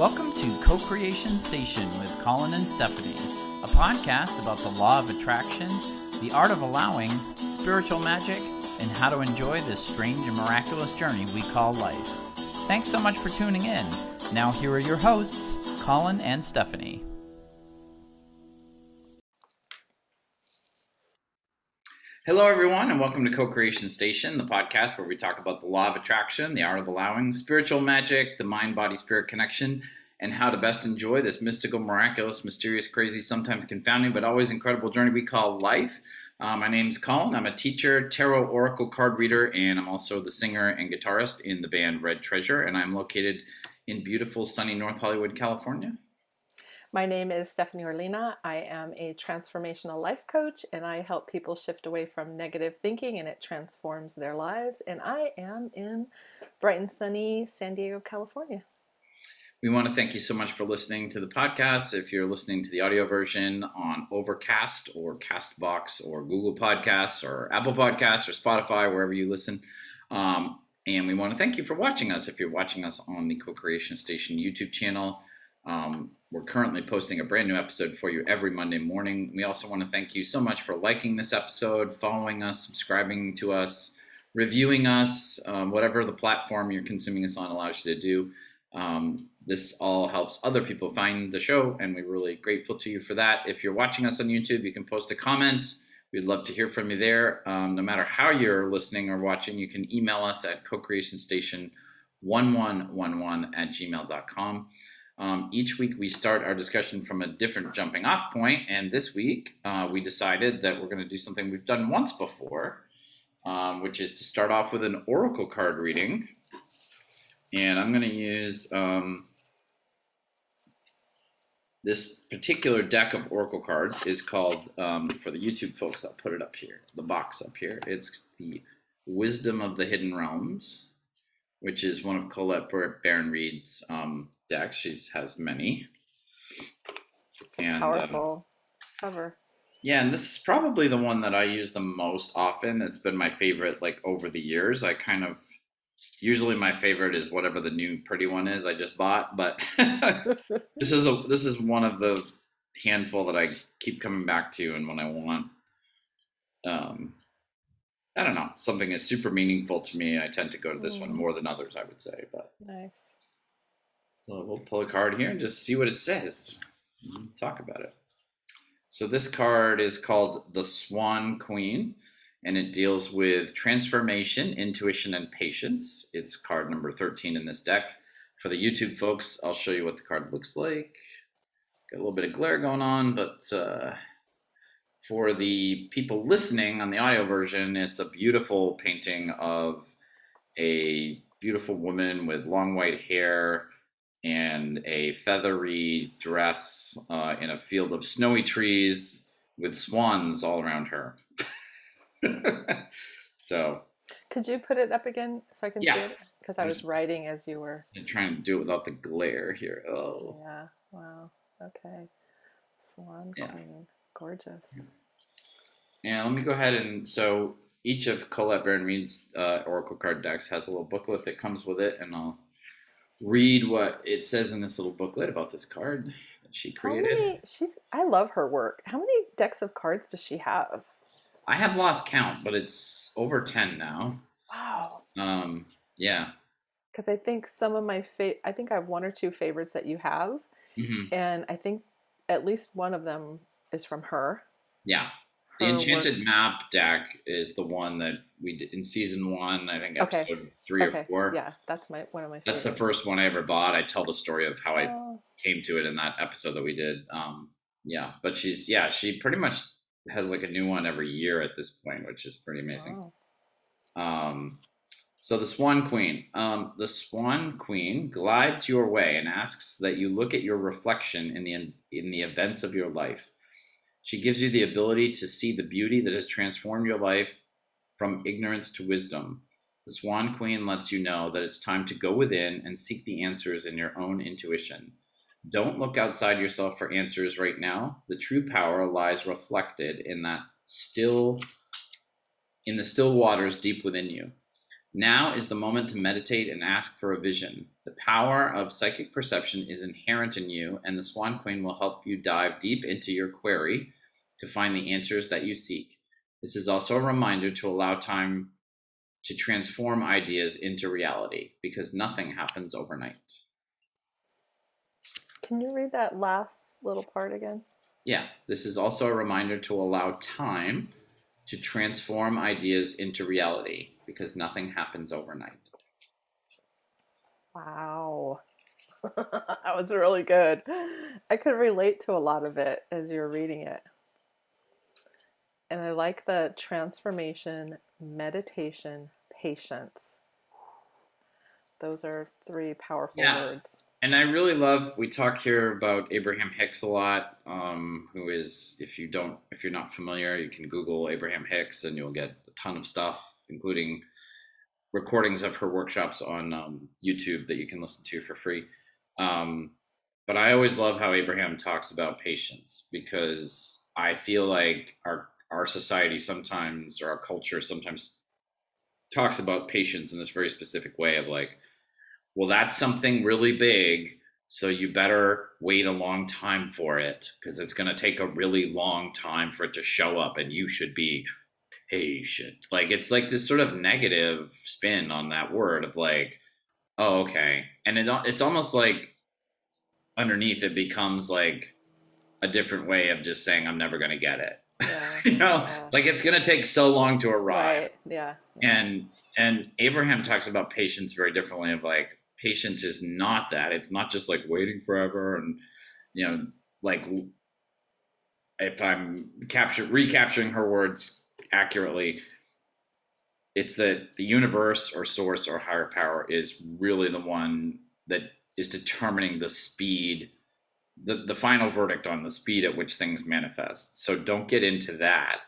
Welcome to Co Creation Station with Collin and Stephanie, a podcast about the law of attraction, the art of allowing, spiritual magic, and how to enjoy this strange and miraculous journey we call life. Thanks so much for tuning in. Now, here are your hosts, Collin and Stephanie. Hello, everyone, and welcome to Co Creation Station, the podcast where we talk about the law of attraction, the art of allowing, spiritual magic, the mind body spirit connection, and how to best enjoy this mystical, miraculous, mysterious, crazy, sometimes confounding, but always incredible journey we call life. Uh, my name's Collin. I'm a teacher, tarot oracle card reader, and I'm also the singer and guitarist in the band Red Treasure. And I'm located in beautiful, sunny North Hollywood, California. My name is Stephanie Orlina. I am a transformational life coach and I help people shift away from negative thinking and it transforms their lives. And I am in bright and sunny San Diego, California. We want to thank you so much for listening to the podcast. If you're listening to the audio version on Overcast or Castbox or Google Podcasts or Apple Podcasts or Spotify, wherever you listen. Um, and we want to thank you for watching us. If you're watching us on the Co Creation Station YouTube channel, um, we're currently posting a brand new episode for you every Monday morning. We also want to thank you so much for liking this episode, following us, subscribing to us, reviewing us, um, whatever the platform you're consuming us on allows you to do. Um, this all helps other people find the show, and we're really grateful to you for that. If you're watching us on YouTube, you can post a comment. We'd love to hear from you there. Um, no matter how you're listening or watching, you can email us at co-creationstation1111 at gmail.com. Um, each week we start our discussion from a different jumping off point, and this week uh, we decided that we're going to do something we've done once before, um, which is to start off with an oracle card reading. And I'm going to use um, this particular deck of oracle cards is called, um, for the YouTube folks, I'll put it up here, the box up here. It's the Wisdom of the Hidden Realms which is one of Colette Baron-Reid's um, decks. She has many. And, uh, Powerful uh, cover. Yeah, and this is probably the one that I use the most often. It's been my favorite like over the years. I kind of usually my favorite is whatever the new pretty one is I just bought, but this is a this is one of the handful that I keep coming back to and when I want um I don't know, something is super meaningful to me, I tend to go to this mm. one more than others, I would say. But nice. So we'll pull a card here and just see what it says. Talk about it. So this card is called the Swan Queen, and it deals with transformation, intuition, and patience. It's card number 13 in this deck. For the YouTube folks, I'll show you what the card looks like. Got a little bit of glare going on, but uh, for the people listening on the audio version, it's a beautiful painting of a beautiful woman with long white hair and a feathery dress uh, in a field of snowy trees with swans all around her. so, could you put it up again so I can yeah. see it? Because I was writing as you were. Trying to do it without the glare here. Oh. Yeah. Wow. Okay. Swan yeah. Queen. Gorgeous. And let me go ahead and so each of Colette Baron-Reid's uh, Oracle card decks has a little booklet that comes with it, and I'll read what it says in this little booklet about this card that she created. Many, she's I love her work. How many decks of cards does she have? I have lost count, but it's over ten now. Wow. Um. Yeah. Because I think some of my fa- I think I have one or two favorites that you have, mm-hmm. and I think at least one of them is from her. Yeah. The Enchanted work. Map deck is the one that we did in season one. I think episode okay. three okay. or four. Yeah, that's my one of my. Favorites. That's the first one I ever bought. I tell the story of how oh. I came to it in that episode that we did. Um, yeah, but she's yeah, she pretty much has like a new one every year at this point, which is pretty amazing. Oh. Um, so the Swan Queen, um, the Swan Queen glides your way and asks that you look at your reflection in the in the events of your life. She gives you the ability to see the beauty that has transformed your life from ignorance to wisdom. The Swan Queen lets you know that it's time to go within and seek the answers in your own intuition. Don't look outside yourself for answers right now. The true power lies reflected in that still in the still waters deep within you. Now is the moment to meditate and ask for a vision. The power of psychic perception is inherent in you, and the Swan Queen will help you dive deep into your query to find the answers that you seek. This is also a reminder to allow time to transform ideas into reality because nothing happens overnight. Can you read that last little part again? Yeah, this is also a reminder to allow time to transform ideas into reality because nothing happens overnight. Wow. that was really good. I could relate to a lot of it as you're reading it. And I like the transformation, meditation, patience. Those are three powerful Yeah. words. And I really love. We talk here about Abraham Hicks a lot, um, who is, if you don't, if you're not familiar, you can Google Abraham Hicks, and you'll get a ton of stuff, including recordings of her workshops on um, YouTube that you can listen to for free. Um, but I always love how Abraham talks about patience because I feel like our our society sometimes or our culture sometimes talks about patience in this very specific way of like well, that's something really big. So you better wait a long time for it because it's going to take a really long time for it to show up and you should be patient. Like it's like this sort of negative spin on that word of like, oh, okay. And it, it's almost like underneath it becomes like a different way of just saying, I'm never going to get it. Yeah. you know, Yeah. like it's going to take so long to arrive Right. Yeah. and and abraham talks about patience very differently of like patience is not that it's not just like waiting forever and you know like if i'm capture recapturing her words accurately it's that the universe or source or higher power is really the one that is determining the speed the, the final verdict on the speed at which things manifest so don't get into that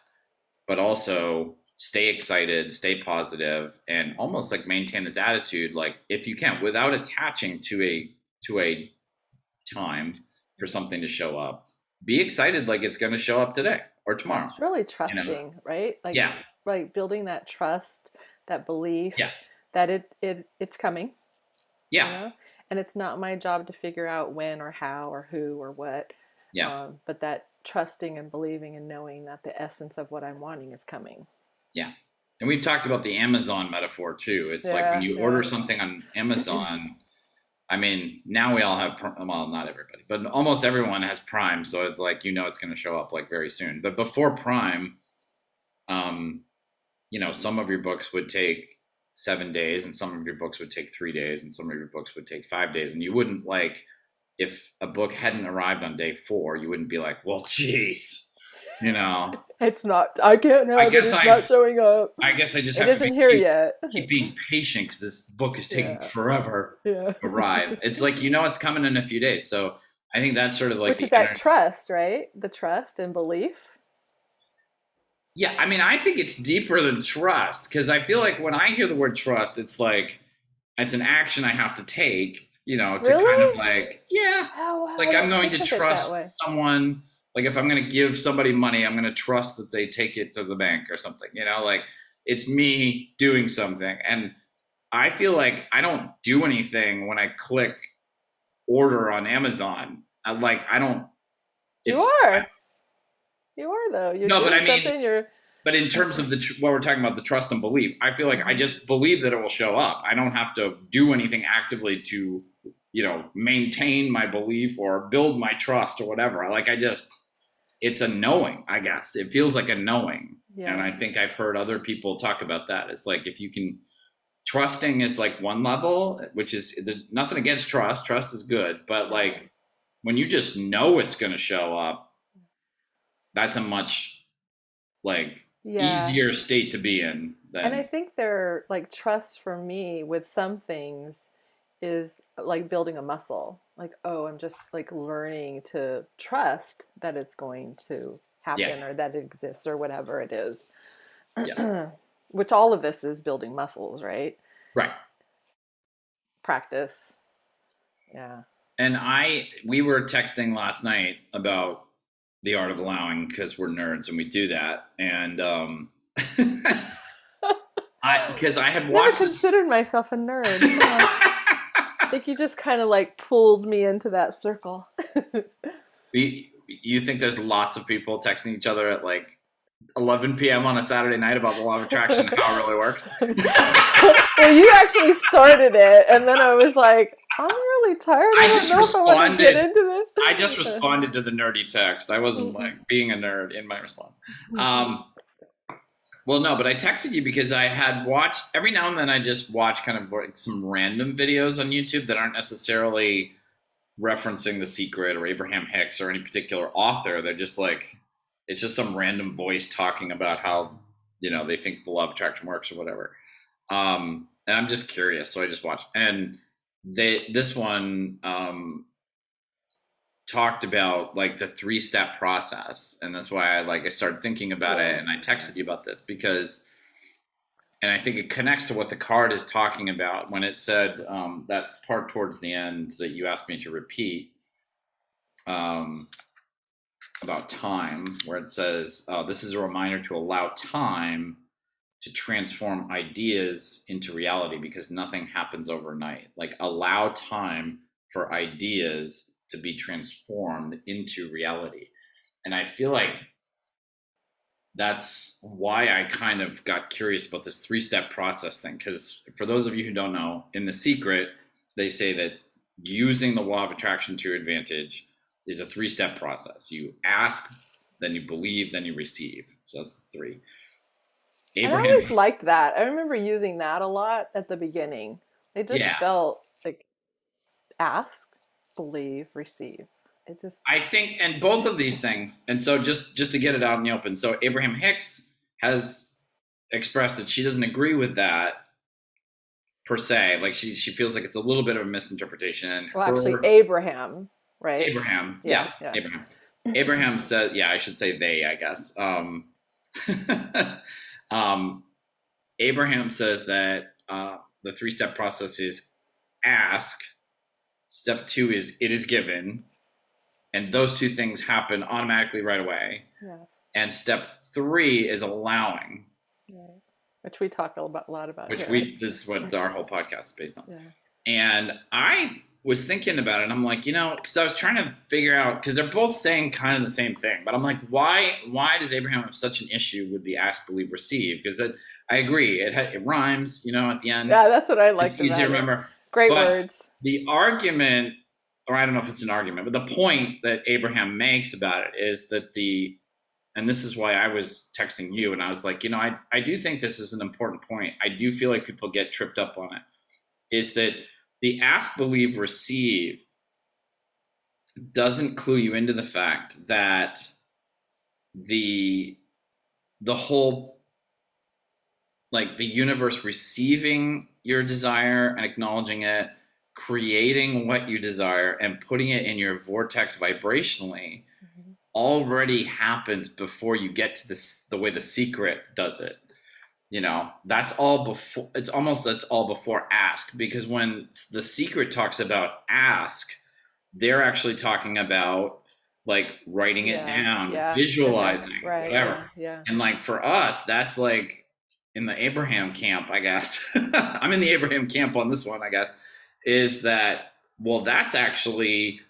but also stay excited, stay positive, and almost like maintain this attitude, like if you can, without attaching to a to a time for something to show up. Be excited like it's going to show up today or tomorrow. It's really trusting, right? Like Yeah. like building that trust, that belief Yeah. that it, it it's coming. you Yeah, know? And it's not my job to figure out when or how or who or what. yeah, Um, but that trusting and believing and knowing that the essence of what I'm wanting is coming. Yeah. And we've talked about the Amazon metaphor too. It's like when you yeah. order something on Amazon. I mean, now we all have well, not everybody, but almost everyone has Prime, so it's like you know it's going to show up like very soon. But before Prime, um, you know, some of your books would take seven days, and some of your books would take three days, and some of your books would take five days, and you wouldn't like if a book hadn't arrived on day four, you wouldn't be like, well, jeez, you know. It's not. I can't have I it. guess It's I- not showing up. I guess I just It have to isn't be, here keep, yet. keep being patient because this book is taking Yeah. forever yeah. to arrive. It's like you know it's coming in a few days, so I think that's sort of like Which the is that trust, right? The trust and belief. Yeah, I mean, I think it's deeper than trust because I feel like when I hear the word trust, it's like it's an action I have to take, you know, to kind of like, yeah, Oh, like I'm going to trust someone. Like if I'm going to give somebody money, I'm going to trust that they take it to the bank or something, you know, like it's me doing something. And I feel like I don't do anything when I click order on Amazon. I like, I don't. You are. You are though. You're No, but I mean- But in terms of the what we're talking about, the trust and belief, I feel like I just believe that it will show up. I don't have to do anything actively to, you know, maintain my belief or build my trust or whatever. Like I just, it's a knowing. I guess it feels like a knowing, yeah. and I think I've heard other people talk about that. It's like if you can, trusting is like one level, which is the, nothing against trust. Trust is good, but like when you just know it's going to show up, that's a much like yeah. easier state to be in than And I think they're like trust for me with some things is like building a muscle. Like, oh, I'm just like learning to trust that it's going to happen or that it exists or whatever it is. Yeah. Which all of this is building muscles, right? right. Practice. Yeah. And I we were texting last night about the art of allowing because we're nerds and we do that. And um I because I had Never watched. this- considered myself a nerd. I think you just kind of like pulled me into that circle. you, you think there's lots of people texting each other at like 11 p.m. on a Saturday night about the law of attraction and how it really works? well, you actually started it, and then I was like, I'm really tired. I, I just know if I get responded. into this. I just responded to the nerdy text. I wasn't like being a nerd in my response. Um, well, no, but I texted you because I had watched every now and then. I just watch kind of like some random videos on YouTube that aren't necessarily referencing The Secret or Abraham Hicks or any particular author. They're just like it's just some random voice talking about how you know they think the law of attraction works or whatever. Um, and I'm just curious, so I just watched. And they this one um, talked about like the three step process and that's why i like i started thinking about it and i texted you about this because and i think it connects to what the card is talking about when it said um, that part towards the end that you asked me to repeat um, about time where it says uh, this is a reminder to allow time to transform ideas into reality because nothing happens overnight. Like allow time for ideas to be transformed into reality. And I feel like that's why I kind of got curious about this three step process thing. Because for those of you who don't know, in The Secret, they say that using the law of attraction to your advantage is a three step process. You ask, then you believe, then you receive. So that's three. And I always liked that. I remember using that a lot at the beginning. It just Yeah. felt like ask, believe, receive. It just I think, and both of these things, and so just just to get it out in the open, so Abraham Hicks has expressed that she doesn't agree with that per se. Like she she feels like it's a little bit of a misinterpretation. And well, actually, Abraham, right? Abraham, Yeah, yeah, yeah. Abraham. Abraham said, yeah, I should say they, I guess. Um, um, Abraham says that uh, the three step process is ask. Step two is it is given, and those two things happen automatically right away. Yes. And step three is allowing, Right. Which we talk a lot, a lot about. which here, we this is what our whole podcast is based on. Yeah. And I was thinking about it. And I'm like, you know, because I was trying to figure out because they're both saying kind of the same thing. But I'm like, why? Why does Abraham have such an issue with the ask, believe, receive? Because I agree, it ha- it rhymes. You know, at the end, Yeah, that's what I liked it's easy to remember. Great but- words. The argument, or I don't know if it's an argument, but the point that Abraham makes about it is that the and this is why I was texting you, and I was like, you know, I, I do think this is an important point. I do feel like people get tripped up on it. Is that the ask, believe, receive doesn't clue you into the fact that the the whole like the universe receiving your desire and acknowledging it, creating what you desire and putting it in your vortex vibrationally Mhm. already happens before you get to this the way the secret does it you know that's all before it's almost that's all before ask because when the secret talks about ask they're actually talking about like writing it Yeah, down yeah, visualizing Right. whatever Yeah. yeah. and like for us that's like in the abraham camp i guess i'm in the abraham camp on this one i guess is that well that's actually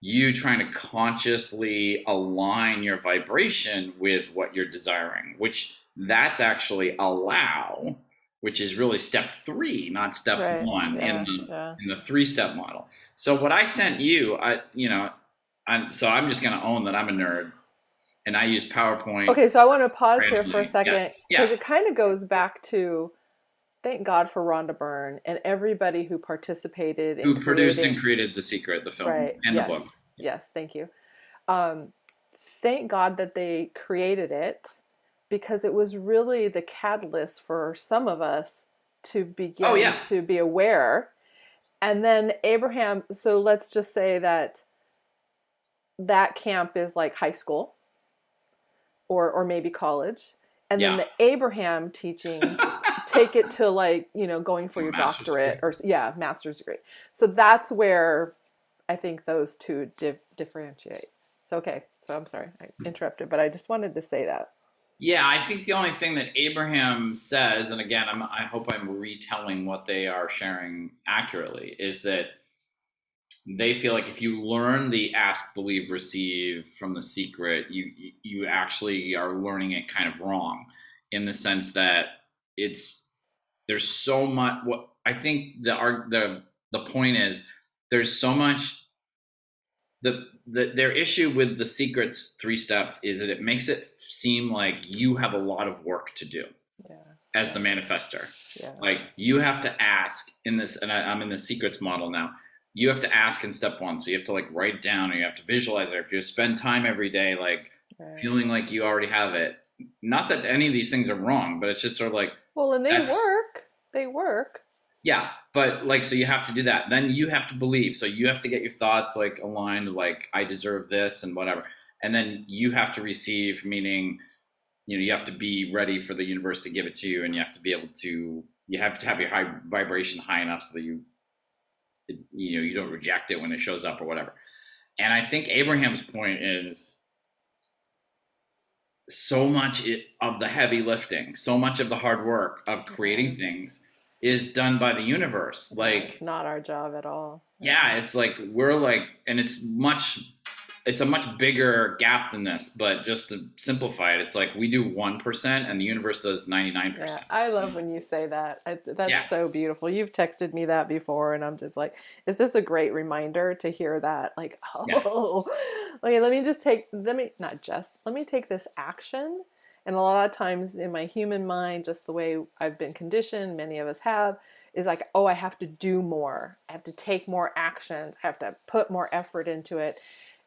you trying to consciously align your vibration with what you're desiring which that's actually allow which is really step three not step Right, one yeah, in the yeah. in the three step model. So what i sent you i you know I'm, so i'm just going to own that i'm a nerd and i use powerpoint. Okay, so I want to pause here for a second Yes, because yeah. it kind of goes back to thank God for Rhonda Byrne and everybody who participated in who produced creating- and created the secret the film right and yes, the book Yes, thank you. Um, thank God that they created it because it was really the catalyst for some of us to begin Oh, yeah. to be aware. And then Abraham, so let's just say that that camp is like high school or or maybe college. And then the Abraham teachings take it to like, you know, going for your master's doctorate or yeah, master's degree. So that's where I think those two dif- differentiate. So okay, so I'm sorry I hmm. interrupted, but I just wanted to say that. Yeah, I think the only thing that Abraham says, and again, I'm, I hope I'm retelling what they are sharing accurately, is that they feel like if you learn the ask, believe, receive from the secret, you you actually are learning it kind of wrong, in the sense that it's there's so much. What I think the the the point is there's so much. The, the their issue with the secrets three steps is that it makes it seem like you have a lot of work to do Yeah. as the manifester. Yeah. Like you have to ask in this, and I, I'm in the secrets model now. You have to ask in step one, so you have to like write down, or you have to visualize it. If you have to spend time every day, like Right. feeling like you already have it. Not that any of these things are wrong, but it's just sort of like, Well, and they work. They work. yeah, but like, so you have to do that. Then you have to believe. So you have to get your thoughts like aligned, like I deserve this and whatever. And then you have to receive, meaning, you know, you have to be ready for the universe to give it to you, and you have to be able to. You have to have your high vibration high enough so that you, you know, you don't reject it when it shows up or whatever. And I think Abraham's point is so much of the heavy lifting, so much of the hard work of creating things is done by the universe. Like, it's not our job at all. yeah, it's like we're like, and it's much, it's a much bigger gap than this. But just to simplify it, it's like we do one percent, and the universe does ninety nine Yeah, percent. I love when you say that. I, that's Yeah. so beautiful. You've texted me that before, and I'm just like, it's just a great reminder to hear that. Like, Yeah. oh, okay, let me just take, let me, not just, let me take this action. And a lot of times in my human mind, just the way I've been conditioned, many of us have, is like, oh, I have to do more. I have to take more actions. I have to put more effort into it.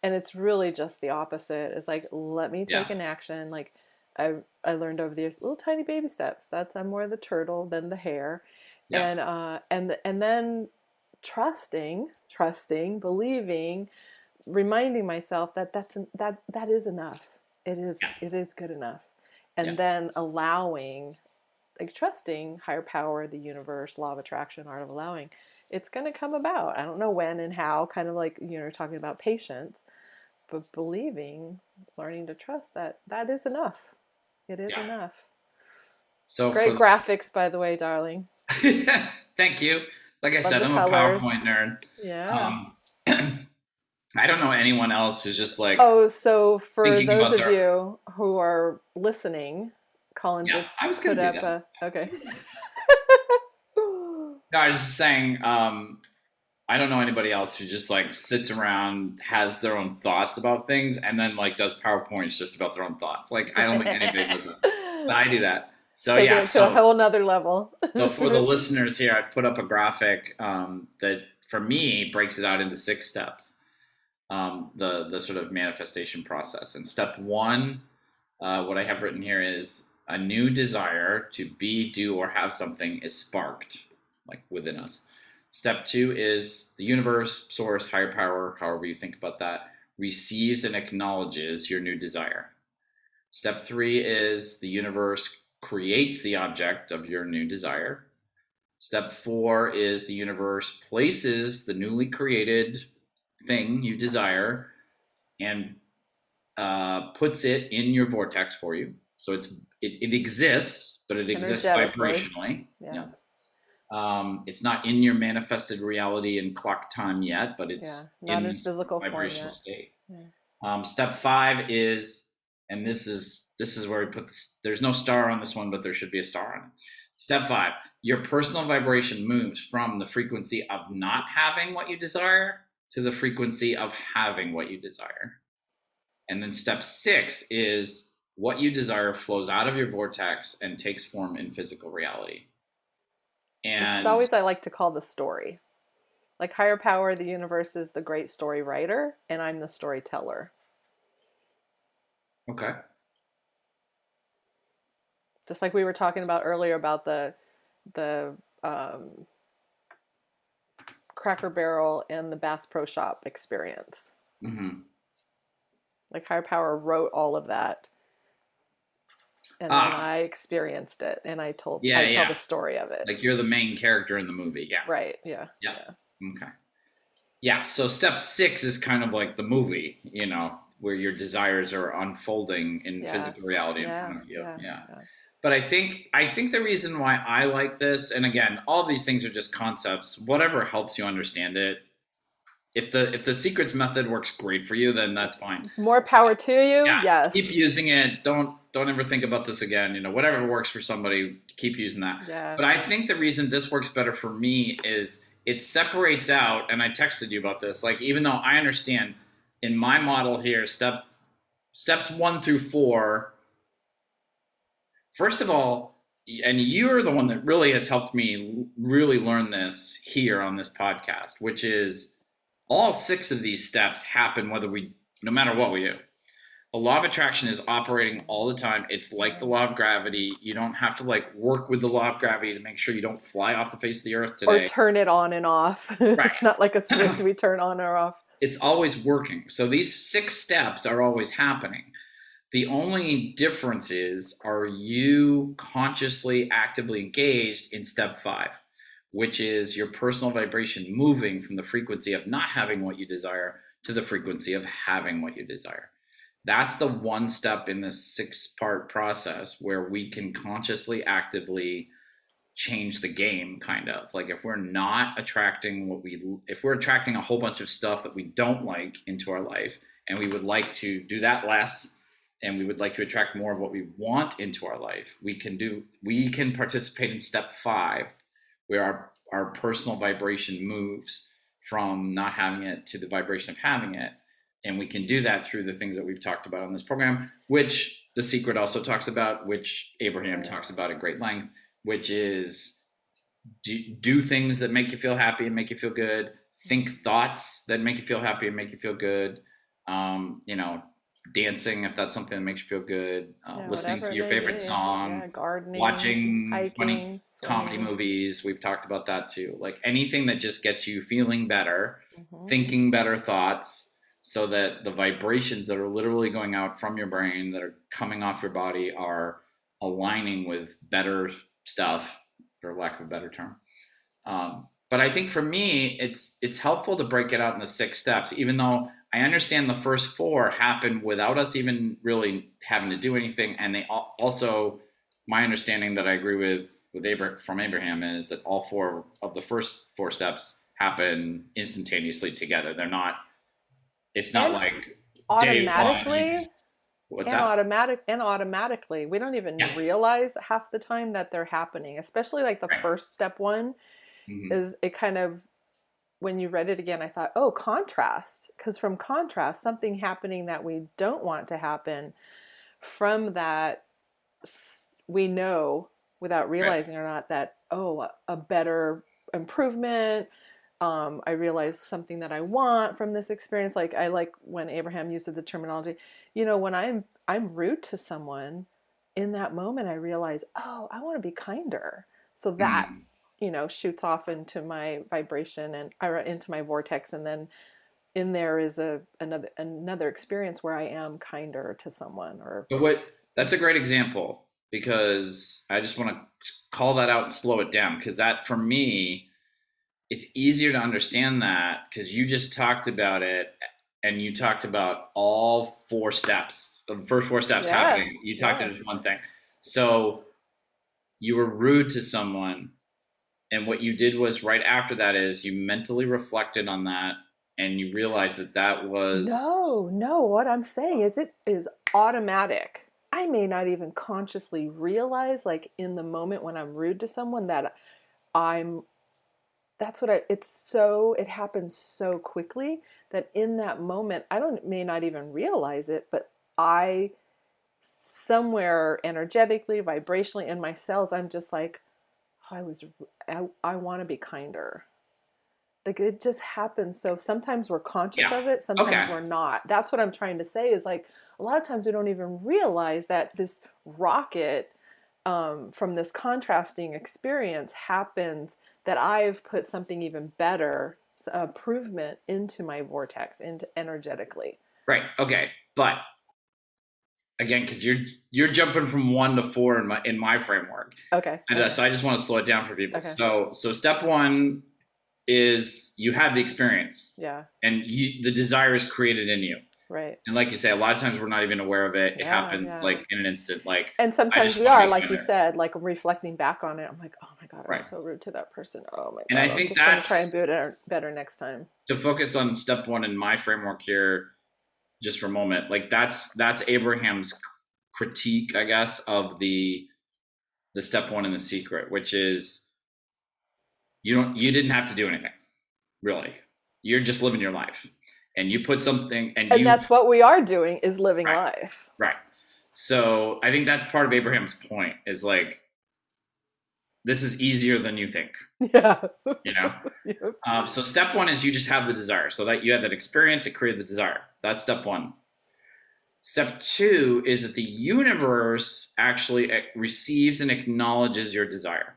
And it's really just the opposite. It's like, let me take Yeah. an action. Like, I I learned over the years little tiny baby steps. That's I'm more the turtle than the hare, Yeah. and uh, and and then trusting, trusting, believing, reminding myself that that's that that is enough. It is Yeah. it is good enough, and then allowing, like trusting higher power, the universe, law of attraction, art of allowing. It's going to come about. I don't know when and how. Kind of like you know, talking about patience, but believing, learning to trust that that is enough. It is Yeah. enough. So Great for, graphics, by the way, darling. thank you. Like I Love said, I'm colors. a PowerPoint nerd. Yeah. Um, I don't know anyone else who's just like, oh, so for those of their- you who are listening, Collin Yeah, just I was put up that. a okay. No, I was just saying, um, I don't know anybody else who just like sits around, has their own thoughts about things, and then like does PowerPoints just about their own thoughts. Like I don't think anybody does it. But I do that. So yeah. to a So, whole nother level. so for the listeners here, I've put up a graphic um, that for me breaks it out into six steps. Um, the the sort of manifestation process. And step one, uh, what I have written here is a new desire to be, do, or have something is sparked, like within us. Step two is the universe, source, higher power, however you think about that, receives and acknowledges your new desire. Step three is the universe creates the object of your new desire. Step four is the universe places the newly created thing you desire and uh, puts it in your vortex for you. So it's it, it exists, but it exists vibrationally. Yeah. Um, it's not in your manifested reality in clock time yet, but Yeah. it's Not in in physical vibrational state. Yeah. Um, step five is, and this is this is where we put this. There's no star on this one, but there should be a star on it. Step five: your personal vibration moves from the frequency of not having what you desire to the frequency of having what you desire. And then step six is what you desire flows out of your vortex and takes form in physical reality. And It's always I like to call the story. Like higher power, the universe is the great story writer, and I'm the storyteller. okay, Just like we were talking about earlier about the the um, Cracker Barrel and the Bass Pro Shop experience. hmm Like higher power wrote all of that, and Ah. then I experienced it, and I told Yeah, I yeah. tell the story of it. like you're the main character in the movie. Yeah. right? Yeah. Yeah. Okay. Yeah. So step six is kind of like the movie, you know, where your desires are unfolding in Yeah. physical reality in Yeah, front of you. yeah, yeah. yeah. But I think I think the reason why I like this, and again, all these things are just concepts. Whatever helps you understand it. If the if the secrets method works great for you, then that's fine. More power to you. Yeah, yes. Keep using it. Don't don't ever think about this again. You know, whatever works for somebody, keep using that. yeah. But I think the reason this works better for me is it separates out, and I texted you about this. Like, even though I understand in my model here, step steps one through four. First of all, and you're the one that really has helped me really learn this here on this podcast, which is all six of these steps happen whether we, no matter what we do. The law of attraction is operating all the time. It's like the law of gravity. You don't have to like work with the law of gravity to make sure you don't fly off the face of the earth today. or turn it on and off. it's not like a switch we turn on or off. it's always working. So these six steps are always happening. The only difference is are you consciously actively engaged in step five, which is your personal vibration moving from the frequency of not having what you desire to the frequency of having what you desire. That's the one step in this six part process where we can consciously, actively change the game kind of like if we're not attracting what we if we're attracting a whole bunch of stuff that we don't like into our life and we would like to do that less and we would like to attract more of what we want into our life we can do we can participate in step 5 where our our personal vibration moves from not having it to the vibration of having it. And we can do that through the things that we've talked about on this program which the secret also talks about which abraham talks about at great length which is do, do things that make you feel happy and make you feel good. Think thoughts that make you feel happy and make you feel good. Um, you know dancing if that's something that makes you feel good uh, Yeah, listening to your favorite song Yeah, gardening, watching hiking, funny comedy movies we've talked about that too like anything that just gets you feeling better Mhm. thinking better thoughts so that the vibrations that are literally going out from your brain that are coming off your body are aligning with better stuff for lack of a better term um, but i think for me it's it's helpful to break it out into six steps even though i understand the first four happen without us even really having to do anything and they al- also my understanding that i agree with with Abra- from abraham is that all four of the first four steps happen instantaneously together they're not it's not And like automatically what's and that automatic and automatically we don't even Yeah. realize half the time that they're happening especially like the Right. first step one Mhm. is it kind of when you read it again i thought oh contrast because from contrast something happening that we don't want to happen from that we know without realizing or not that oh a- better improvement um, i realize something that i want from this experience. Like i like when abraham used the terminology you know when i'm i'm rude to someone in that moment i realize oh i want to be kinder. So that Mhm. You know shoots off into my vibration and or into my vortex and then in there is a another another experience where i am kinder to someone or But what that's a great example because I just want to call that out and slow it down because that for me it's easier to understand that because you just talked about it and you talked about all four steps the first four steps Yeah, happening you talked yeah. about one thing so you were rude to someone and what you did was right after that is you mentally reflected on that and you realized that that was no no what i'm saying is it is automatic. I may not even consciously realize like in the moment when i'm rude to someone that i'm that's what i it's so it happens so quickly that in that moment i don't may not even realize it but i somewhere energetically vibrationally in my cells i'm just like "Oh, i was i, I want to be kinder like it just happens so sometimes we're conscious Yeah. of it sometimes Okay. we're not that's what i'm trying to say is like a lot of times we don't even realize that this rocket um, from this contrasting experience happens that i've put something even better improvement into my vortex into energetically Right. Okay. But again, because you're you're jumping from one to four in my in my framework, okay and uh, so I just want to slow it down for people. Okay. So so step one is you have the experience, yeah and you the desire is created in you. right. And like you say, a lot of times we're not even aware of it. It Yeah, happens yeah. like in an instant. Like And sometimes we are, like you better. said, like reflecting back on it. I'm like, oh my god, I Right. was so rude to that person. Oh my god, And I I'm think just gonna try and do it better next time. to focus on step one in my framework here, just for a moment, like that's that's Abraham's critique, I guess, of the the step one in the secret, which is you don't you didn't have to do anything, really. You're just living your life, and you put something, and, And you that's what we are doing is living Right. life. Right. So I think that's part of Abraham's point is like, this is easier than you think, Yeah. you know? Yep. um, so step one is you just have the desire. So that you had that experience, it created the desire. That's step one. Step two is that the universe actually receives and acknowledges your desire.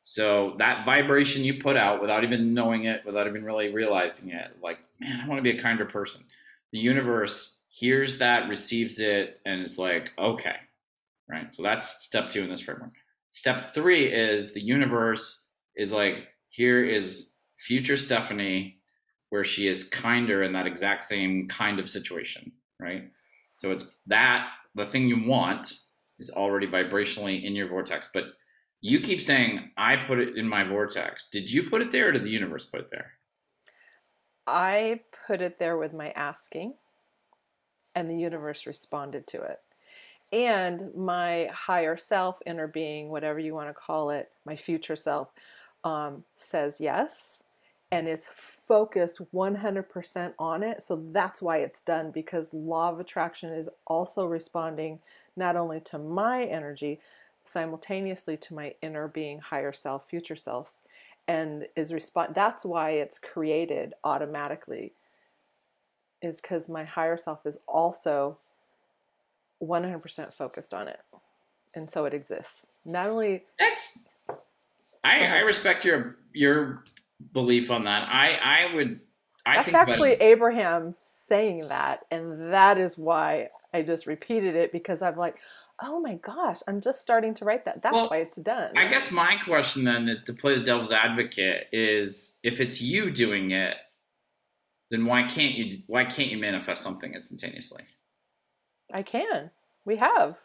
So that vibration you put out without even knowing it, without even really realizing it, like, man, I want to be a kinder person. The universe hears that, receives it, and is like, okay, right? So that's step two in this framework. Step three is the universe is like, here is future Stephanie, where she is kinder in that exact same kind of situation, right? So it's that the thing you want is already vibrationally in your vortex, but you keep saying, I put it in my vortex. Did you put it there or did the universe put it there? I put it there with my asking, and the universe responded to it. And my higher self, inner being, whatever you want to call it, my future self, um, says yes and is focused 100% on it. So that's why it's done because law of attraction is also responding not only to my energy, simultaneously to my inner being, higher self, future selves, and is respond. That's why it's created automatically. Is because my higher self is also 100% focused on it, and so it exists. Not only That's I, I uh-huh. respect your your belief on that. I I would I that's actually Abraham saying that, and that is why I just repeated it because I'm like, oh my gosh, I'm just starting to write that. That's Well, why it's done. I guess my question then to play the devil's advocate is if it's you doing it, then why can't you why can't you manifest something instantaneously? I can. We have.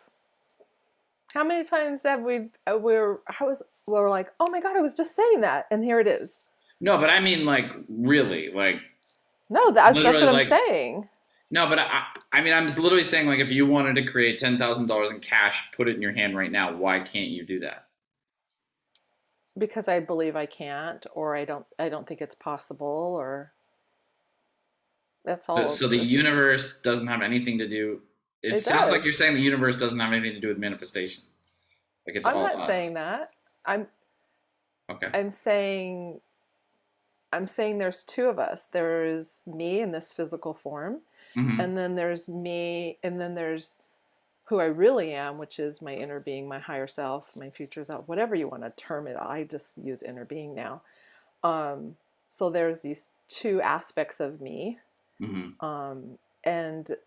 How many times have we? Uh, we're. I was. We're like, oh my god, I was just saying that, and here it is. No, but I mean like really, like No, that, that's what I'm like- saying. no, but I I mean I'm literally saying like if you wanted to create ten thousand dollars in cash, put it in your hand right now, why can't you do that? Because I believe I can't, or I don't. I don't think it's possible, or that's all. So the universe doesn't have anything to do. It, It sounds like you're saying the universe doesn't have anything to do with manifestation. Like it's I'm all not us. saying that. I'm. Okay. I'm saying. I'm saying there's two of us. There's me in this physical form, Mhm. and then there's me and then there's who i really am which is my inner being my higher self my future self whatever you want to term it i just use inner being now um, so there's these two aspects of me Mhm. um, and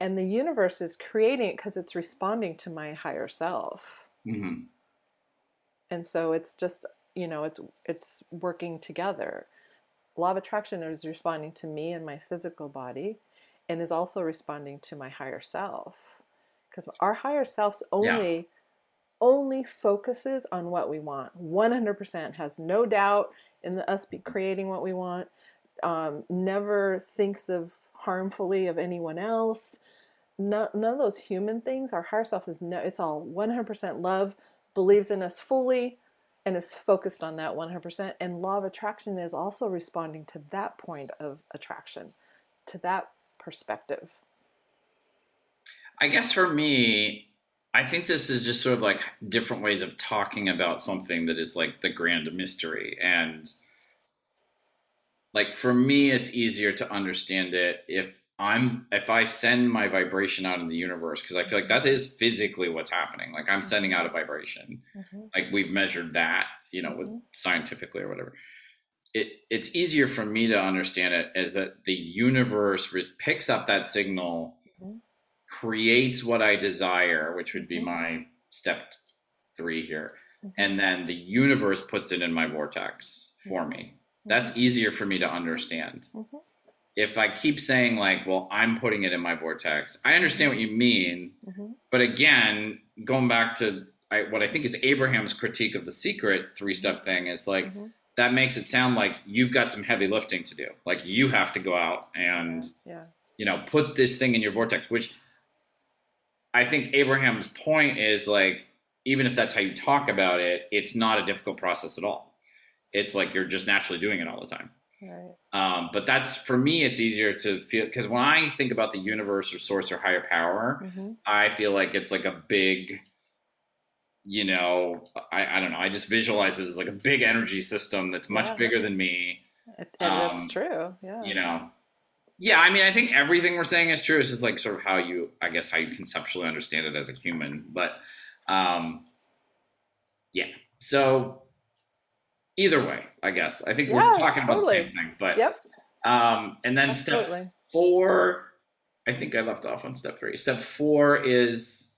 and the universe is creating it because it's responding to my higher self. Mhm. and so it's just you know it's it's working together. Law of attraction is responding to me and my physical body and is also responding to my higher self. Because our higher self's only only focuses on what we want. 100% has no doubt in the, us be creating what we want um, never thinks of harmfully of anyone else. No, none of those human things. Our higher self is no it's all 100% love believes in us fully and is focused on that 100% and law of attraction is also responding to that point of attraction to that perspective. I guess for me, I think this is just sort of like different ways of talking about something that is like the grand mystery. And like for me, it's easier to understand it if I'm if I send my vibration out in the universe because I feel like that is physically what's happening. Like I'm sending out a vibration. Like we've measured that, you know, with Mhm. scientifically or whatever. It it's easier for me to understand it as that the universe re- picks up that signal Mhm. creates what I desire, which would be Mhm. my step three here. Mhm. And then the universe puts it in my vortex for me. That's easier for me to understand. Mhm. if I keep saying like, well, I'm putting it in my vortex, I understand what you mean, Mhm. but again, going back to I, what I think is Abraham's critique of the secret three step thing is like Mhm. that makes it sound like you've got some heavy lifting to do. Like you have to go out and Yeah. you know put this thing in your vortex, which I think Abraham's point is like even if that's how you talk about it, it's not a difficult process at all. It's like you're just naturally doing it all the time. Right. Um, but that's for me, it's easier to feel because when I think about the universe or source or higher power, Mhm. I feel like it's like a big, you know, I, I don't know. I just visualize it as like a big energy system that's much Yeah. bigger than me. It, and Um, that's true. Yeah. You know, yeah. I mean, I think everything we're saying is true. It's just like sort of how you, I guess, how you conceptually understand it as a human. But, um, yeah. So either way, I guess I think Yeah, we're talking about the same thing. But Yep. um, and then Absolutely. step four, I think I left off on step three. Step four is,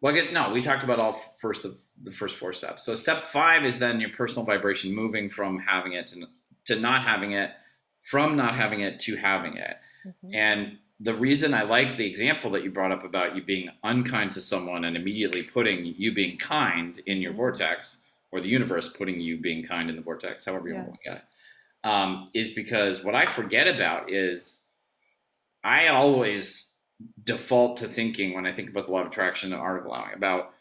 well, again, no, we talked about all first the, the first four steps. So step five is then your personal vibration moving from having it to, to not having it, from not having it to having it. Mhm. And the reason I like the example that you brought up about you being unkind to someone and immediately putting you being kind in your Mhm. vortex, or the universe putting you being kind in the vortex, however you Yeah. want to look at it, um, is because what I forget about is I always default to thinking when I think about the law of attraction and art of allowing about,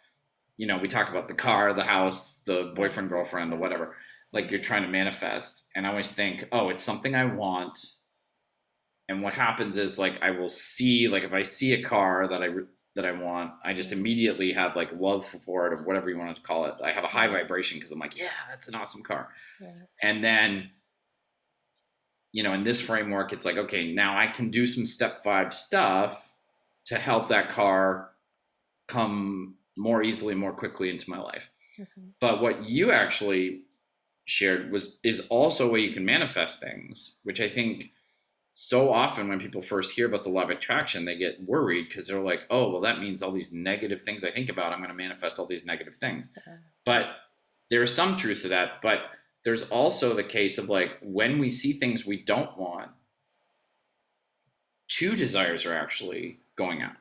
you know, we talk about the car, the house, the boyfriend, girlfriend, the whatever, like you're trying to manifest. And I always think, oh, it's something I want. And what happens is like I will see, like if I see a car that I re- that I want, I just immediately have like love for it or whatever you want to call it. I have a high vibration because I'm like, yeah, that's an awesome car. Right. And then, you know, in this framework, it's like, okay, now I can do some step five stuff to help that car come more easily, more quickly into my life. Mhm. But what you actually shared was is also a way you can manifest things, which I think so often when people first hear about the law of attraction, they get worried because they're like, oh, well, that means all these negative things I think about, I'm going to manifest all these negative things. Yeah. But there is some truth to that. But there's also the case of like when we see things we don't want, two desires are actually going out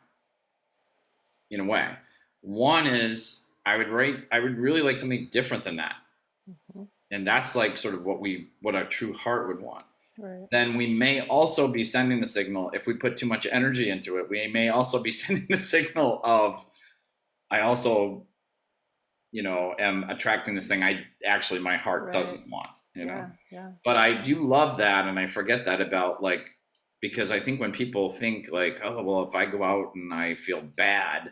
in a way. One is I would write, I would really like something different than that. Mhm. And that's like sort of what we what our true heart would want. Right. Then we may also be sending the signal if we put too much energy into it, we may also be sending the signal of I also you know am attracting this thing I actually my heart Right. doesn't want, you know Yeah. Yeah. but I do love that, and I forget that about like because I think when people think like, oh well, if I go out and I feel bad,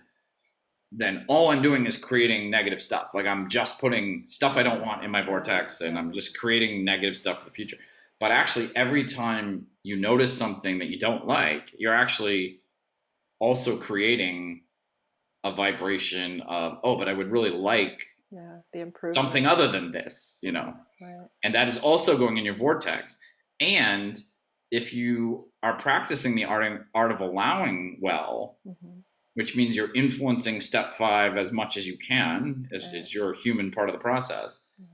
then all I'm doing is creating negative stuff. Like I'm just putting stuff I don't want in my vortex, and I'm just creating negative stuff for the future. But actually, every time you notice something that you don't like, you're actually also creating a vibration of, oh, but I would really like Yeah. The improvement. something other than this, you know Right. and that is also going in your vortex. And if you are practicing the art, art of allowing well, hmm which means you're influencing step five as much as you can, as, Right. as your human part of the process, Mhm.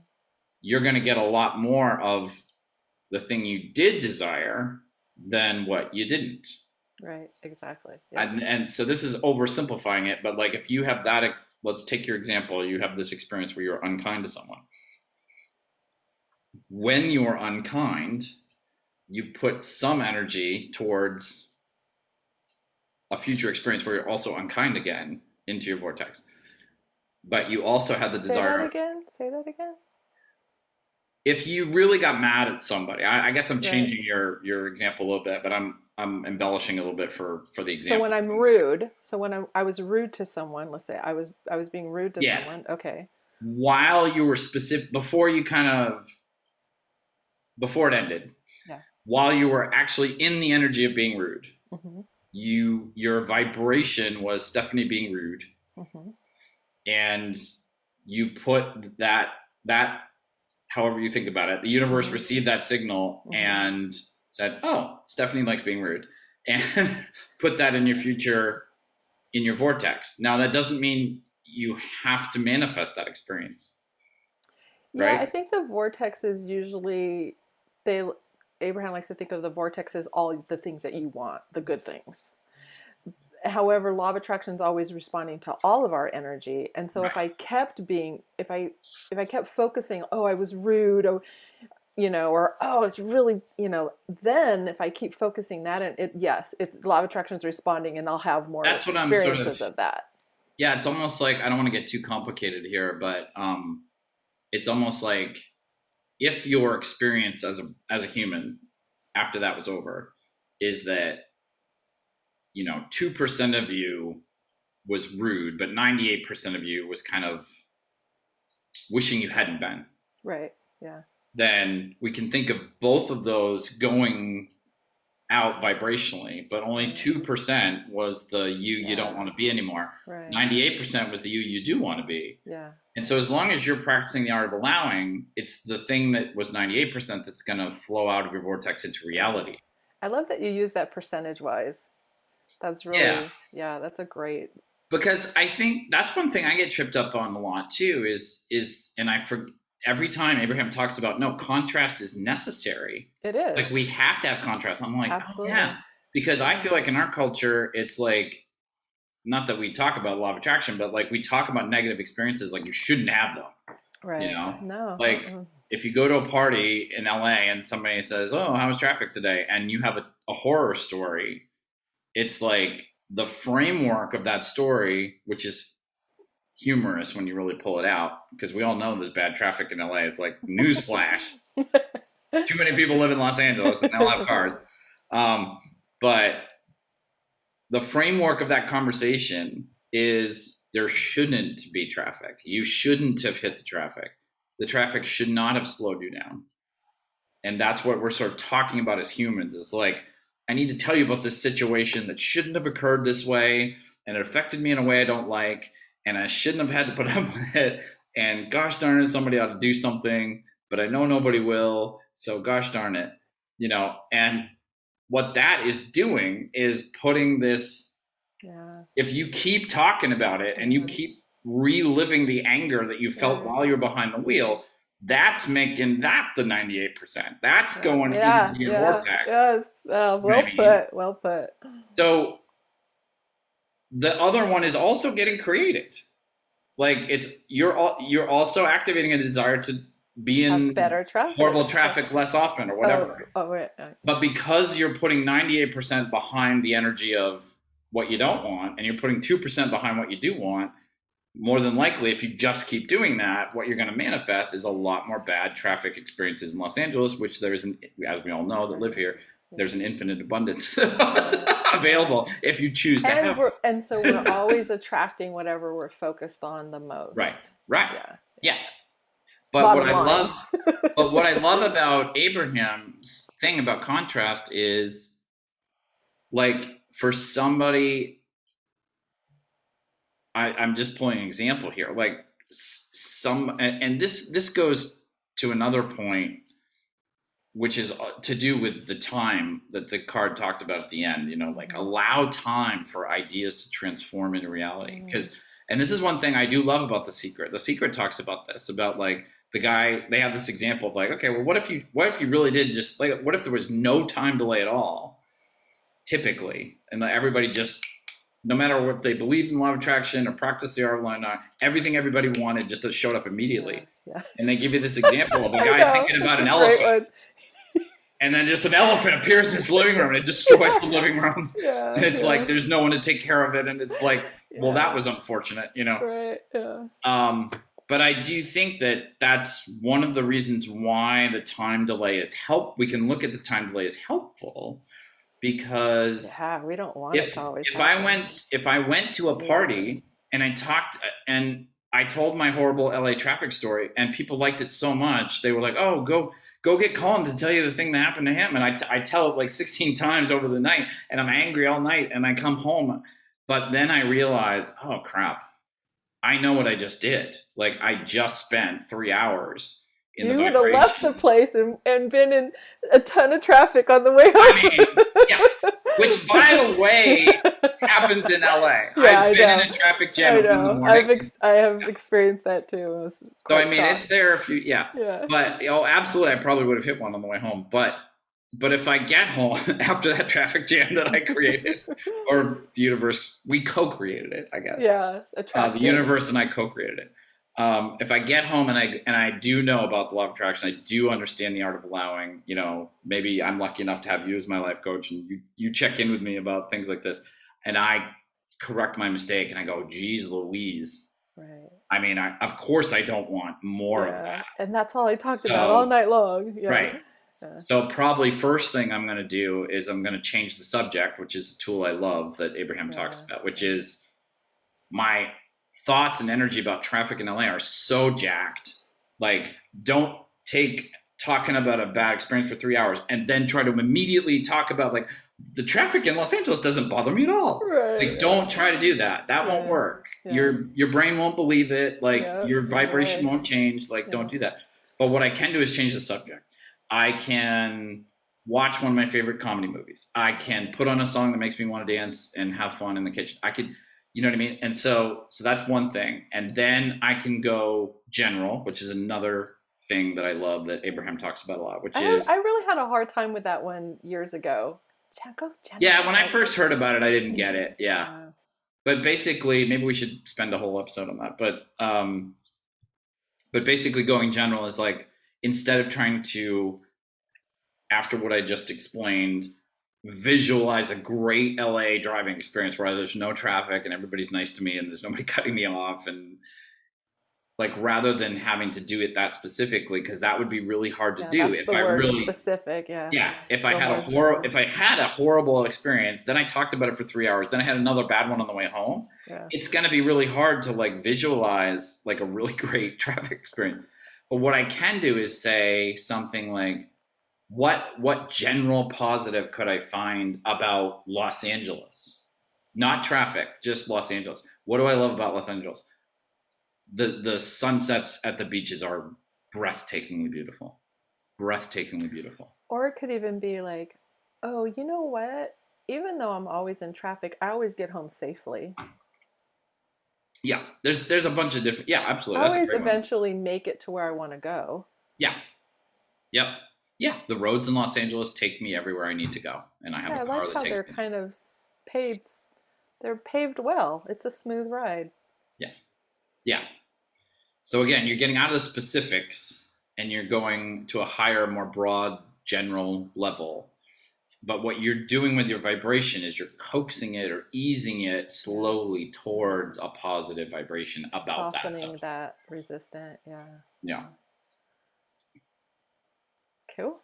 you're going to get a lot more of the thing you did desire than what you didn't. Right. Exactly. Yeah. And, and so this is oversimplifying it, but like if you have that, let's take your example. You have this experience where you're unkind to someone. When you're unkind, you put some energy towards a future experience where you're also unkind again into your vortex. But you also have the Say desire. that again. Say that again. If you really got mad at somebody, I, I guess I'm Right. changing your your example a little bit, but I'm I'm embellishing a little bit for for the example. So when I'm rude, so when I, I was rude to someone, let's say I was I was being rude to Yeah. someone. Okay. while you were specific before you kind of before it ended Yeah. while you were actually in the energy of being rude hmm you your vibration was stephanie being rude hmm and you put that that however you think about it the universe Mhm. received that signal Mhm. and said oh stephanie likes being rude and put that in your future in your vortex now that doesn't mean you have to manifest that experience Yeah, Right? I think the vortex is usually they Abraham likes to think of the vortex as all the things that you want, the good things. However, law of attraction is always responding to all of our energy, and so if I kept being, if I, if I kept focusing, oh, I was rude, oh, you know, or oh, it's really, you know, then if I keep focusing that, and it, yes, it's law of attraction is responding, and I'll have more That's what I'm experiences sort of- of that. yeah it's almost like i don't want to get too complicated here but um it's almost like if your experience as a as a human after that was over is that you know 2% of you was rude but 98% of you was kind of wishing you hadn't been Right. Yeah. then we can think of both of those going out vibrationally but only 2% was the you you don't want to be anymore Right. 98% was the you you do want to be. Yeah. And so as long as you're practicing the art of allowing, it's the thing that was 98% that's going to flow out of your vortex into reality. I love that you use that percentage wise. That's really Yeah. yeah, that's a great Because I think that's one thing I get tripped up on a lot too is is and I for every time Abraham talks about no contrast is necessary. it is. Like we have to have contrast. I'm like, Absolutely. oh yeah. Because I feel like in our culture it's like not that we talk about law of attraction, but like we talk about negative experiences like you shouldn't have them. right. You know, no. like, if you go to a party in LA and somebody says, "Oh, how was traffic today?" and you have a, a horror story, it's like the framework of that story, which is humorous when you really pull it out, because we all know there's bad traffic in LA. It's like newsflash: too many people live in Los Angeles and they all have cars. Um, but the framework of that conversation is there shouldn't be traffic. You shouldn't have hit the traffic. The traffic should not have slowed you down. And that's what we're sort of talking about as humans is like, I need to tell you about this situation that shouldn't have occurred this way, and it affected me in a way I don't like, and I shouldn't have had to put up with it. And gosh darn it, somebody ought to do something, but I know nobody will. So gosh darn it, you know. And what that is doing is putting this yeah. if you keep talking about it and you Mhm. keep reliving the anger that you felt Yeah. while you're behind the wheel, that's making that the 98%. That's going yeah, into your yeah, vortex. Yes. Uh, well I mean? put. Well put. So the other one is also getting created. Like it's you're al- you're also activating a desire to be in Have better traffic. horrible traffic less often or whatever. Oh, oh wait. uh, But because you're putting 98% behind the energy of what you don't want and you're putting 2% behind what you do want, more than likely, if you just keep doing that, what you're going to manifest is a lot more bad traffic experiences in Los Angeles, which there is, an, as we all know that live here, there's an infinite abundance available if you choose to And have. we're and so we're always attracting whatever we're focused on the most. Right, right. Yeah. Yeah. But Bottom what I line. love but what I love about Abraham's thing about contrast is like for somebody I, I'm just pulling an example here. Like some and, this this goes to another point which is uh, to do with the time that the card talked about at the end, you know, like allow time for ideas to transform into reality. Because and this is one thing I do love about the secret. The secret talks about this about like the guy they have this example of like okay well what if you what if you really did just like what if there was no time delay at all typically and everybody just no matter what they believed in law of attraction or practiced the art of law not, everything everybody wanted just showed up immediately Yeah. and they give you this example of a guy thinking about an elephant and then just an elephant appears in his living room and it destroys the living room Yeah. and it's yeah, like there's no one to take care of it and it's like well that was unfortunate you know right. Yeah. um, but I do think that that's one of the reasons why the time delay is help. We can look at the time delay as helpful because Yeah. We don't want if to always. if I went if I went to a party and I talked and I told my horrible LA traffic story and people liked it so much they were like, "Oh, go go get Collin to tell you the thing that happened to him." And I, t- I tell it like 16 times over the night and I'm angry all night and I come home, but then I realize, "Oh crap. I know what I just did. Like I just spent 3 hours in you the would have left the place and, and been in a ton of traffic on the way home. I mean, yeah. Which by the way happens in LA. Yeah, I I've been know. in a traffic jam I at in the know. morning. I've ex- I have Yeah. experienced that too. So I mean, it's there if you, yeah. yeah. But oh, absolutely, I probably would have hit one on the way home. But but if I get home after that traffic jam that I created, or the universe, we co-created it, I guess. Yeah, Uh, the universe and I co-created it. Um, if I get home and I and I do know about the law of attraction, I do understand the art of allowing. You know, maybe I'm lucky enough to have you as my life coach, and you you check in with me about things like this, and I correct my mistake, and I go, "Geez, Louise." Right. I mean, I, of course, I don't want more of that. And that's all I talked about all night long. Yeah. Right. Yeah. So probably first thing I'm going to do is I'm going to change the subject, which is a tool I love that Abraham talks about, which is my thoughts and energy about traffic in LA are so jacked. Like, don't take talking about a bad experience for three hours and then try to immediately talk about like the traffic in Los Angeles doesn't bother me at all. Right. Like, don't try to do that. That won't work. Yeah. Your your brain won't believe it. Like Yeah, your vibration right. won't change. Like, Yeah. don't do that. But what I can do is change the subject. I can watch one of my favorite comedy movies. I can put on a song that makes me want to dance and have fun in the kitchen. I could, you know what I mean? And so, so that's one thing. And then I can go general, which is another thing that I love that Abraham talks about a lot, which I, is I really had a hard time with that one years ago. Jaco, yeah. When I first heard about it, I didn't get it. Yeah, Uh, but basically, maybe we should spend a whole episode on that. But um, but basically, going general is like instead of trying to, after what I just explained, visualize a great LA driving experience where there's no traffic and everybody's nice to me and there's nobody cutting me off and like rather than having to do it that specifically because that would be really hard to yeah, do if I really specific. Yeah. yeah if i Go had a general. if i had a horrible experience then i talked about it for three hours then i had another bad one on the way home Yeah. it's going to be really hard to like visualize like a really great traffic experience but what i can do is say something like what what general positive could i find about los angeles not traffic just los angeles what do i love about los angeles the the sunsets at the beaches are breathtakingly beautiful breathtakingly beautiful Or it could even be like, oh, you know what? Even though I'm always in traffic, I always get home safely. Yeah, there's there's a bunch of different. Yeah, absolutely. A always great one. eventually make it to where I want to go. Yeah, yep, yeah. The roads in Los Angeles take me everywhere I need to go, and I have Yeah, I a car like that how takes they're me. kind of paved. They're paved well. It's a smooth ride. Yeah. Yeah. So again, you're getting out of the specifics, and you're going to a higher, more broad, general level. But what you're doing with your vibration is you're coaxing it or easing it slowly towards a positive vibration about that Softening that resistant. Yeah. Yeah. Cool.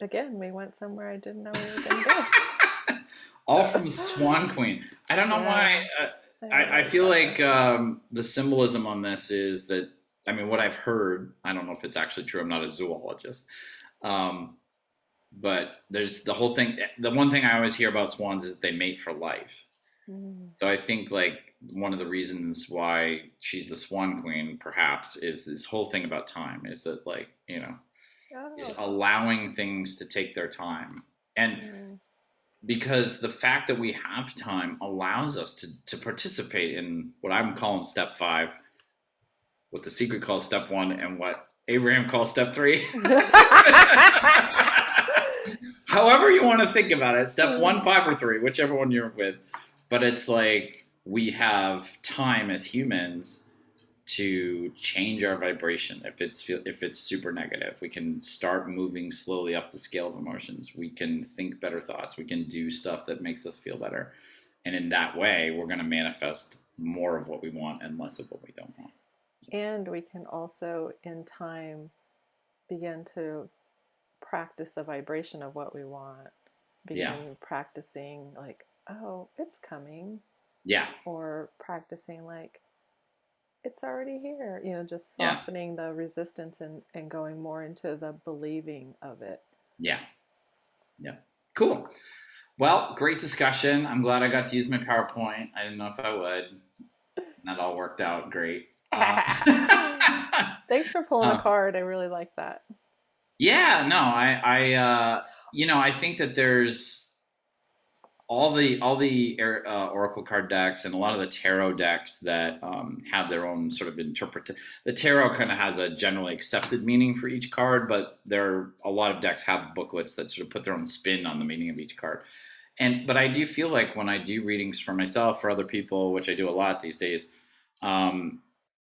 Again, we went somewhere I didn't know we were going to go. All from the Swan Queen. I don't know Yeah. why. Uh, I, I feel like um, the symbolism on this is that I mean what I've heard. I don't know if it's actually true. I'm not a zoologist, um, but there's the whole thing. The one thing I always hear about swans is that they mate for life. Mm. So I think like one of the reasons why she's the Swan Queen, perhaps, is this whole thing about time. Is that like you know is Oh. allowing things to take their time and Mm. because the fact that we have time allows us to, to participate in what I'm calling step five, what the secret calls step one, and what Abraham calls step three. However, you want to think about it, step one, five, or three, whichever one you're with. But it's like we have time as humans to change our vibration. If it's if it's super negative we can start moving slowly up the scale of emotions. We can think better thoughts. We can do stuff that makes us feel better. And in that way we're going to manifest more of what we want and less of what we don't want. And we can also, in time, begin to practice the vibration of what we want. Begin Yeah. practicing, like, oh, it's coming. yeah. Or practicing, like, it's already here. You know, just Yeah. softening the resistance and, and going more into the believing of it. yeah yeah cool well great discussion i'm glad i got to use my powerpoint i didn't know if i would that all worked out great Uh, Thanks for pulling Uh, a card. I really like that. Yeah, no, I, I, uh, you know, I think that there's all the all the uh, oracle card decks and a lot of the tarot decks that um, have their own sort of interpret. The tarot kind of has a generally accepted meaning for each card, but there are a lot of decks have booklets that sort of put their own spin on the meaning of each card. And but I do feel like when I do readings for myself for other people, which I do a lot these days, um,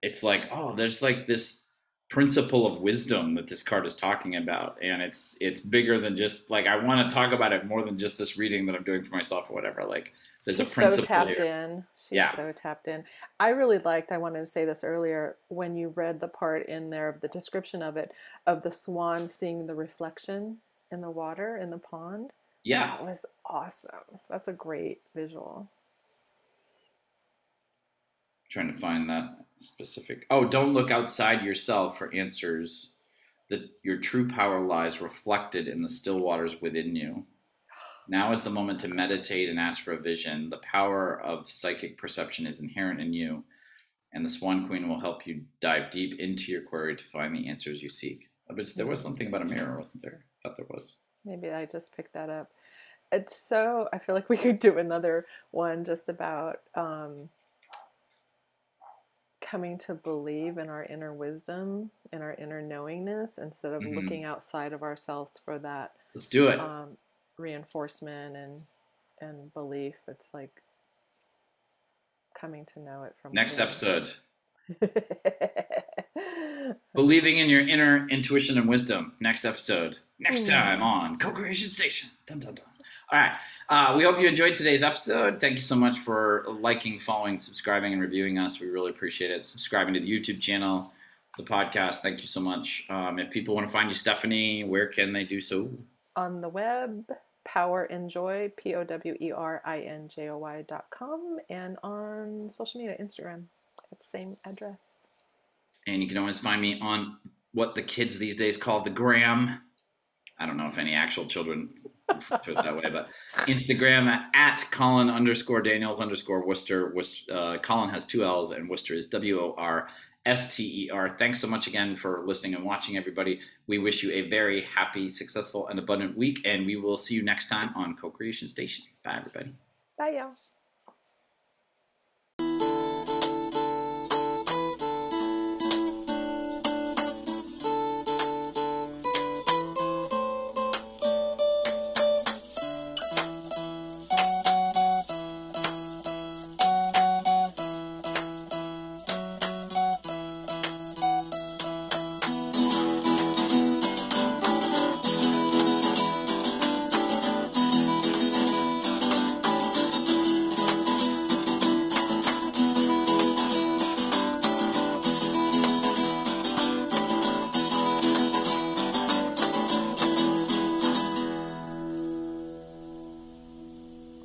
it's like oh, there's like this principle of wisdom that this card is talking about. And it's it's bigger than just like i want to talk about it more than just this reading that i'm doing for myself or whatever. Like there's She's a principle so tapped here. in. She's Yeah. so tapped in. I really liked i wanted to say this earlier when you read the part in there of the description of it of the swan seeing the reflection in the water in the pond. Yeah. That was awesome. That's a great visual trying to find that specific oh don't look outside yourself for answers that your true power lies reflected in the still waters within you. Now is the moment to meditate and ask for a vision. The power of psychic perception is inherent in you and the swan queen will help you dive deep into your query to find the answers you seek. Oh, but there was something about a mirror wasn't there? I thought there was. Maybe I just picked that up. It's so, I feel like we could do another one just about um, coming to believe in our inner wisdom and our inner knowingness instead of Mhm. looking outside of ourselves for that let's do it um, reinforcement and and belief. It's like coming to know it from next within. episode Believing in your inner intuition and wisdom. Next episode. Next Hmm. time on Co Creation Station. Dun, dun, dun. All right. Uh, we hope you enjoyed today's episode. Thank you so much for liking, following, subscribing, and reviewing us. We really appreciate it. Subscribing to the YouTube channel, the podcast. Thank you so much. Um, if people want to find you, Stephanie, where can they do so? on the web Power in Joy p o w e r i n j o y dot com and on social media instagram at the same address And you can always find me on what the kids these days call the gram. I don't know if any actual children to it that way, but Instagram at Collin underscore Daniels underscore Worster. Worster uh, Collin has two L's and Worcester is W O R S T E R. Thanks so much again for listening and watching, everybody. We wish you a very happy, successful, and abundant week, and we will see you next time on Co Creation Station. Bye, everybody. bye y'all